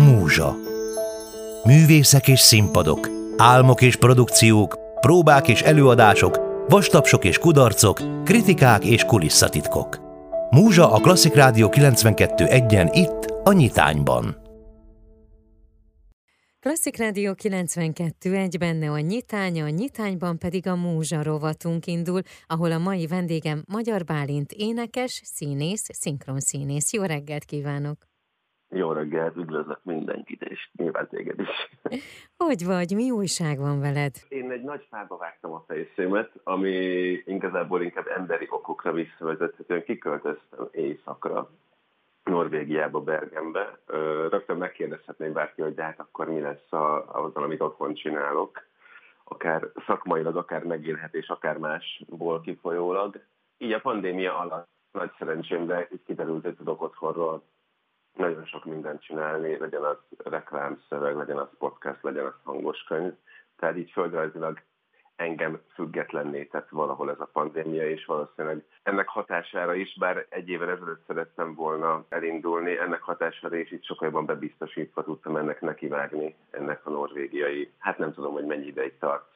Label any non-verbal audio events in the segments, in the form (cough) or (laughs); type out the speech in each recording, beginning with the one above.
Múzsa Művészek és színpadok, álmok és produkciók, próbák és előadások, vastapsok és kudarcok, kritikák és kulisszatitkok. Múzsa a Klasszik Rádió 92.1-en itt, a Nyitányban. Klasszik Rádió 92 egy benne a nyitány, a nyitányban pedig a múzsa rovatunk indul, ahol a mai vendégem Magyar Bálint énekes, színész, szinkronszínész. Jó reggelt kívánok! Jó reggelt, üdvözlök mindenkit, és nyilván téged is. (laughs) Hogy vagy? Mi újság van veled? Én egy nagy fába vágtam a fejszémet, ami igazából inkább emberi okokra visszavezethetően kiköltöztem éjszakra, Norvégiába, Bergenbe. Rögtön megkérdezhetném bárki, hogy de hát akkor mi lesz azzal, amit otthon csinálok, akár szakmailag, akár megélhetés, akár másból kifolyólag. Így a pandémia alatt nagy szerencsémre itt kiderült, hogy tudok otthonról nagyon sok mindent csinálni, legyen az reklámszöveg, legyen az podcast, legyen az hangos könyv. Tehát így földrajzilag engem függetlenné tett valahol ez a pandémia, és valószínűleg ennek hatására is, bár egy évvel ezelőtt szerettem volna elindulni, ennek hatására is itt sokkal jobban bebiztosítva tudtam ennek nekivágni, ennek a norvégiai, hát nem tudom, hogy mennyi ideig tart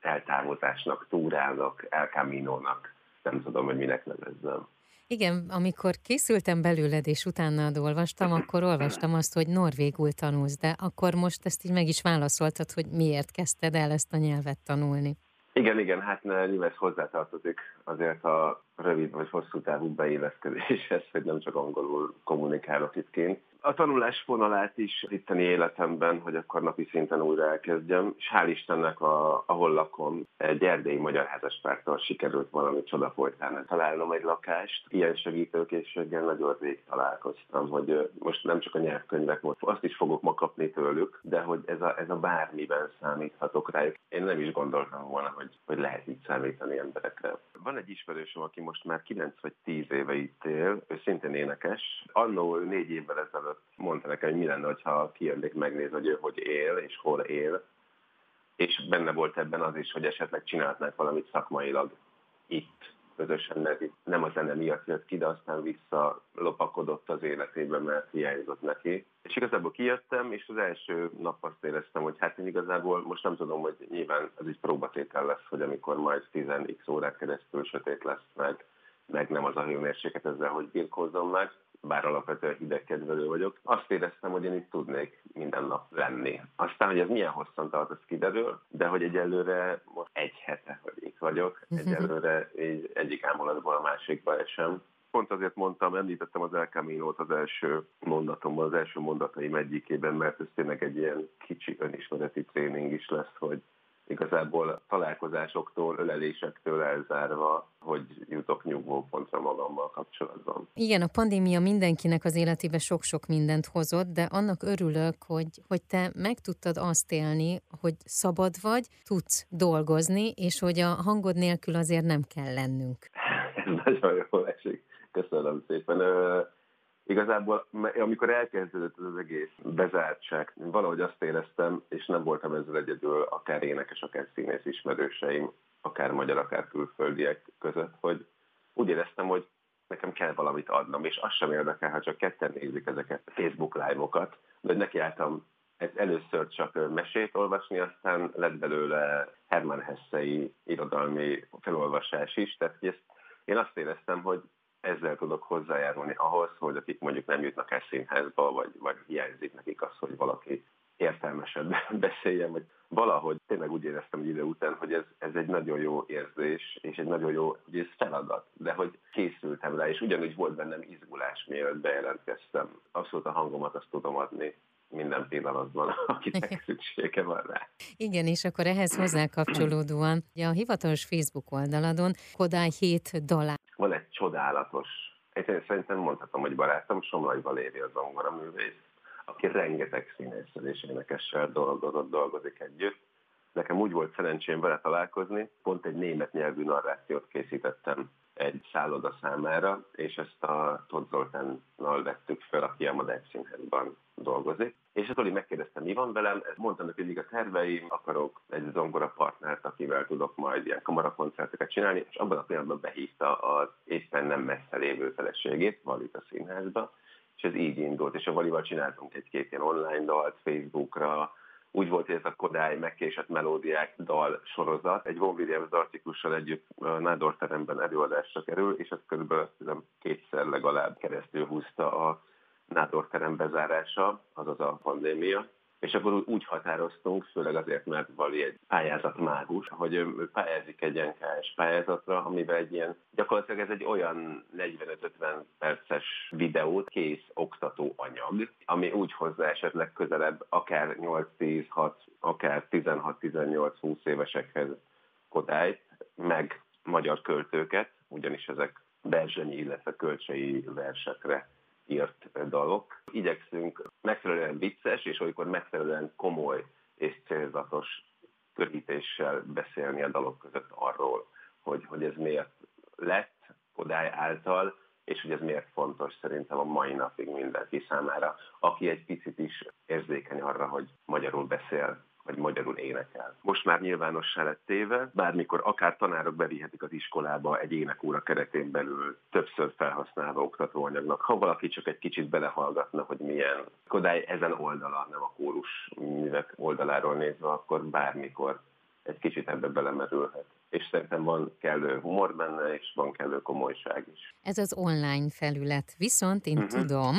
eltávozásnak, túrának, elkáminónak, nem tudom, hogy minek nevezzem. Igen, amikor készültem belőled, és utána olvastam, akkor olvastam azt, hogy norvégul tanulsz, de akkor most ezt így meg is válaszoltad, hogy miért kezdted el ezt a nyelvet tanulni. Igen, igen, hát nyilván ez hozzátartozik azért a rövid vagy hosszú távú beilleszkedéshez, hogy nem csak angolul kommunikálok itt kint a tanulás vonalát is itteni életemben, hogy akkor napi szinten újra elkezdjem, és hál' Istennek, a, ahol lakom, egy erdélyi magyar házaspárttal sikerült valami csoda folytán találnom egy lakást. Ilyen segítőkészséggel nagyon rég találkoztam, hogy most nem csak a nyelvkönyvek, most azt is fogok ma kapni tőlük, de hogy ez a, ez a bármiben számíthatok rájuk. Én nem is gondoltam volna, hogy, hogy lehet így számítani emberekre. Van egy ismerősöm, aki most már 9 vagy 10 éve itt él, ő szintén énekes. Annó négy évvel ezelőtt mondta nekem, hogy mi lenne, ha kijönnék megnézni, hogy ő hogy él, és hol él. És benne volt ebben az is, hogy esetleg csinálhatnánk valamit szakmailag itt, közösen, itt nem a zene miatt jött ki, de aztán vissza lopakodott az életében, mert hiányzott neki. És igazából kijöttem, és az első nap azt éreztem, hogy hát én igazából most nem tudom, hogy nyilván ez egy próbatétel lesz, hogy amikor majd 10x órák keresztül sötét lesz meg, meg nem az a hőmérséklet ezzel, hogy birkózzon meg, bár alapvetően hidegkedvelő vagyok, azt éreztem, hogy én itt tudnék minden nap lenni. Aztán, hogy ez milyen hosszan tart, az kiderül, de hogy egyelőre most egy hete, hogy vagyok, mhm. (laughs) egyelőre így egyik ámulatból a másikba esem. Pont azért mondtam, említettem az El Camino-t az első mondatomban, az első mondataim egyikében, mert ez tényleg egy ilyen kicsi önismereti tréning is lesz, hogy igazából találkozásoktól, ölelésektől elzárva, hogy jutok nyugvópontra magammal kapcsolatban. Igen, a pandémia mindenkinek az életébe sok-sok mindent hozott, de annak örülök, hogy, hogy te meg tudtad azt élni, hogy szabad vagy, tudsz dolgozni, és hogy a hangod nélkül azért nem kell lennünk. Ez (laughs) nagyon jól esik. Köszönöm szépen. Igazából, amikor elkezdődött az egész bezártság, valahogy azt éreztem, és nem voltam ezzel egyedül, akár énekes, akár színész ismerőseim, akár magyar, akár külföldiek között, hogy úgy éreztem, hogy nekem kell valamit adnom, és az sem érdekel, ha csak ketten nézik ezeket a Facebook live-okat, de nekiálltam először csak mesét olvasni, aztán lett belőle Herman Hessei irodalmi felolvasás is, tehát ezt én azt éreztem, hogy ezzel tudok hozzájárulni ahhoz, hogy akik mondjuk nem jutnak el színházba, vagy, vagy hiányzik nekik az, hogy valaki értelmesebben (laughs) beszéljen, vagy valahogy tényleg úgy éreztem egy idő után, hogy ez, ez egy nagyon jó érzés, és egy nagyon jó hogy ez feladat, de hogy készültem rá, és ugyanúgy volt bennem izgulás, mielőtt bejelentkeztem. Abszolút a hangomat azt tudom adni minden pillanatban, (laughs) akinek szüksége van rá. Igen, és akkor ehhez hozzá kapcsolódóan, a hivatalos Facebook oldaladon Kodály 7 dalá. Csodálatos, én szerintem mondhatom, hogy barátom, Somlai Valéri az zongora művész, aki rengeteg színésszel és énekessel dolgozott, dolgozik együtt. Nekem úgy volt szerencsém vele találkozni, pont egy német nyelvű narrációt készítettem egy szálloda számára, és ezt a Todd Zoltánnal vettük fel, aki a Madács Színházban dolgozik. És az Oli megkérdezte, mi van velem, mondtam neki, hogy a terveim, akarok egy zongora partnert, akivel tudok majd ilyen kamarakoncerteket csinálni, és abban a pillanatban behívta az éppen nem messze lévő feleségét, Valit a színházba, és ez így indult, és a Valival csináltunk egy-két ilyen online dalt Facebookra, úgy volt, hogy ez a Kodály megkésett melódiák dal sorozat egy Von Williams artikussal együtt Nádor teremben előadásra kerül, és ez körülbelül kétszer legalább keresztül húzta a Nádor terem bezárása, azaz a pandémia. És akkor úgy határoztunk, főleg azért, mert Vali egy pályázat mágus, hogy ő pályázik egy NKS pályázatra, amiben egy ilyen, gyakorlatilag ez egy olyan 45-50 perces videót, kész oktató anyag, ami úgy hozzá esetleg közelebb akár 8-10-6, akár 16-18-20 évesekhez Kodályt, meg magyar költőket, ugyanis ezek Berzsenyi, illetve Kölcsei versekre írt dalok. Igyekszünk megfelelően vicces, és olykor megfelelően komoly és célzatos körítéssel beszélni a dalok között arról, hogy, hogy ez miért lett Kodály által, és hogy ez miért fontos szerintem a mai napig mindenki számára, aki egy picit is érzékeny arra, hogy magyarul beszél vagy magyarul énekel. Most már nyilvánossá lett téve, bármikor akár tanárok bevihetik az iskolába egy énekóra keretén belül többször felhasználva oktatóanyagnak. Ha valaki csak egy kicsit belehallgatna, hogy milyen Kodály ezen oldala, nem a kórus művek oldaláról nézve, akkor bármikor egy kicsit ebbe belemerülhet és szerintem van kellő humor benne, és van kellő komolyság is. Ez az online felület. Viszont én uh-huh. tudom,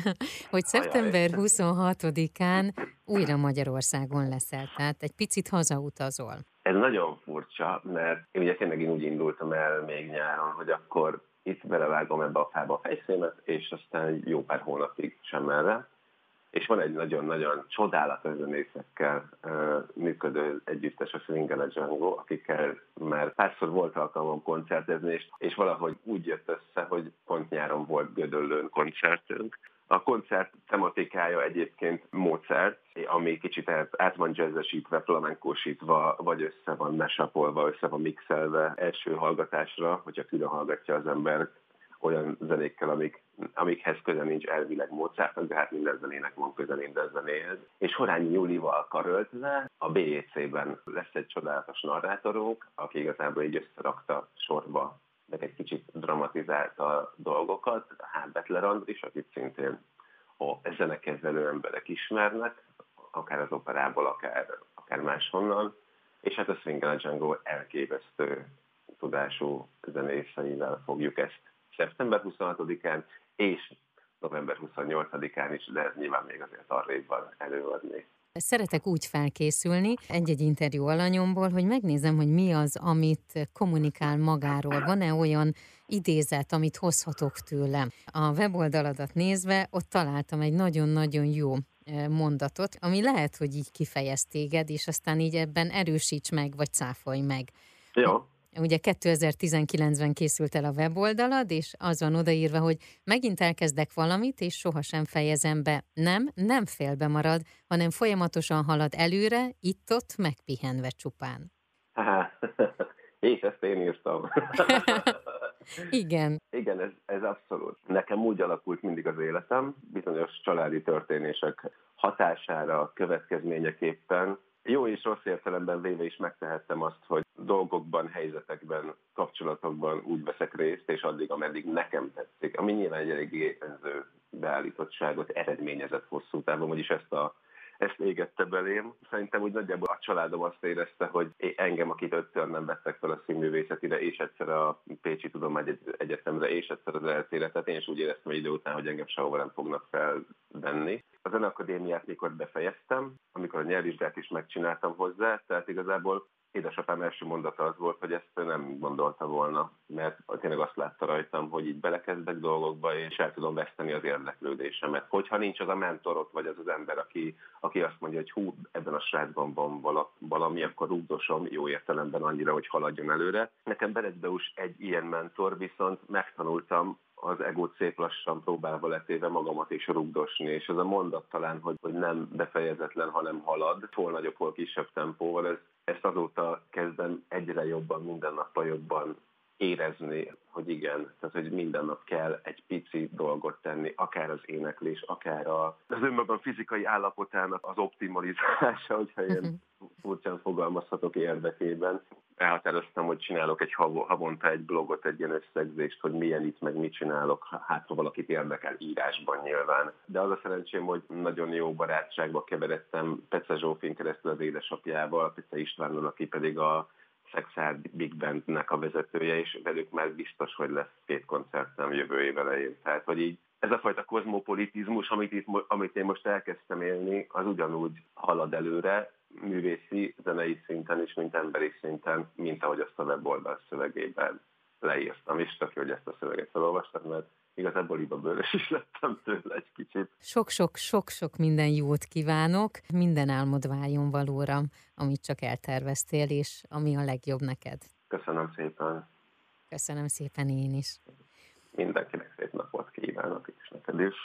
(laughs) hogy szeptember 26-án újra Magyarországon leszel, tehát egy picit hazautazol. Ez nagyon furcsa, mert én ugye tényleg én úgy indultam el még nyáron, hogy akkor itt belevágom ebbe a fába a fejszémet, és aztán jó pár hónapig sem erre és van egy nagyon-nagyon csodálatos zenészekkel működő együttes, a Swingele Django, akikkel már párszor volt alkalmam koncertezni, és, és valahogy úgy jött össze, hogy pont nyáron volt Gödöllőn koncertünk. A koncert tematikája egyébként Mozart, ami kicsit át van jazzesítve, flamenkósítva, vagy össze van mesapolva, össze van mixelve első hallgatásra, hogyha külön hallgatja az ember olyan zenékkel, amik, amikhez köze nincs elvileg Mozartnak, de hát minden zenének van köze minden. És Horányi Júlival karöltve a BEC-ben lesz egy csodálatos narrátorunk, aki igazából így összerakta sorba, meg egy kicsit dramatizálta a dolgokat. Hát Betler Andris, akit szintén a zenekezelő emberek ismernek, akár az operából, akár, akár máshonnan. És hát a Swing Django elképesztő tudású zenészeivel fogjuk ezt szeptember 26-án és november 28-án is, de ez nyilván még azért arrébb van előadni. Szeretek úgy felkészülni egy-egy interjú alanyomból, hogy megnézem, hogy mi az, amit kommunikál magáról. Van-e olyan idézet, amit hozhatok tőle? A weboldaladat nézve, ott találtam egy nagyon-nagyon jó e, mondatot, ami lehet, hogy így kifejez téged, és aztán így ebben erősíts meg, vagy cáfolj meg. Jó. Ugye 2019-ben készült el a weboldalad, és az van odaírva, hogy megint elkezdek valamit, és sohasem fejezem be. Nem, nem félbe marad, hanem folyamatosan halad előre, itt-ott megpihenve csupán. és (laughs) ezt én írtam. (laughs) Igen. Igen, ez, ez abszolút. Nekem úgy alakult mindig az életem, bizonyos családi történések hatására, következményeképpen, rossz értelemben véve is megtehettem azt, hogy dolgokban, helyzetekben, kapcsolatokban úgy veszek részt, és addig, ameddig nekem tetszik, ami nyilván egy eléggé önző beállítottságot eredményezett hosszú távon, vagyis ezt a ezt égette belém. Szerintem úgy nagyjából a családom azt érezte, hogy engem, akit öttől nem vettek fel a színművészetire, és egyszer a Pécsi Tudomány Egyetemre, és egyszer az elcéletet, én is úgy éreztem idő után, hogy engem sehova nem fognak felvenni. A Zeneakadémiát mikor befejeztem, amikor a nyelvvizsgát is megcsináltam hozzá, tehát igazából édesapám első mondata az volt, hogy ezt nem gondolta volna, mert tényleg azt látta rajtam, hogy így belekezdek dolgokba, és el tudom veszteni az érdeklődésemet. Hogyha nincs az a mentorot, vagy az az ember, aki, aki azt mondja, hogy hú, ebben a srácban van valami, akkor rúgdosom jó értelemben annyira, hogy haladjon előre. Nekem Beredbeus egy ilyen mentor, viszont megtanultam az egót szép lassan próbálva letéve magamat is rugdosni, és ez a mondat talán, hogy, hogy nem befejezetlen, hanem halad, hol nagyobb, hol kisebb tempóval, ez, ezt azóta kezdem egyre jobban, minden nappal jobban érezni, hogy igen, tehát hogy minden nap kell egy pici dolgot tenni, akár az éneklés, akár a, az önmagam fizikai állapotának az optimalizálása, hogyha ilyen mhm. furcsán fogalmazhatok érdekében. Elhatároztam, hogy csinálok egy havonta egy blogot, egy ilyen összegzést, hogy milyen itt, meg mit csinálok, hát ha valakit érdekel írásban nyilván. De az a szerencsém, hogy nagyon jó barátságba keveredtem Pece Zsófin keresztül az édesapjával, Pece Istvánnal, aki pedig a Szexárd Big Bandnek a vezetője, és velük már biztos, hogy lesz két koncertem jövő év elején. Tehát, hogy így ez a fajta kozmopolitizmus, amit, itt, amit én most elkezdtem élni, az ugyanúgy halad előre, művészi, zenei szinten is, mint emberi szinten, mint ahogy azt a weboldal szövegében leírtam, és tök hogy ezt a szöveget felolvastam, mert igazából iba bőrös is lettem tőle egy kicsit. Sok-sok-sok-sok minden jót kívánok, minden álmod váljon valóra, amit csak elterveztél, és ami a legjobb neked. Köszönöm szépen. Köszönöm szépen én is. Mindenkinek szép napot kívánok, és neked is.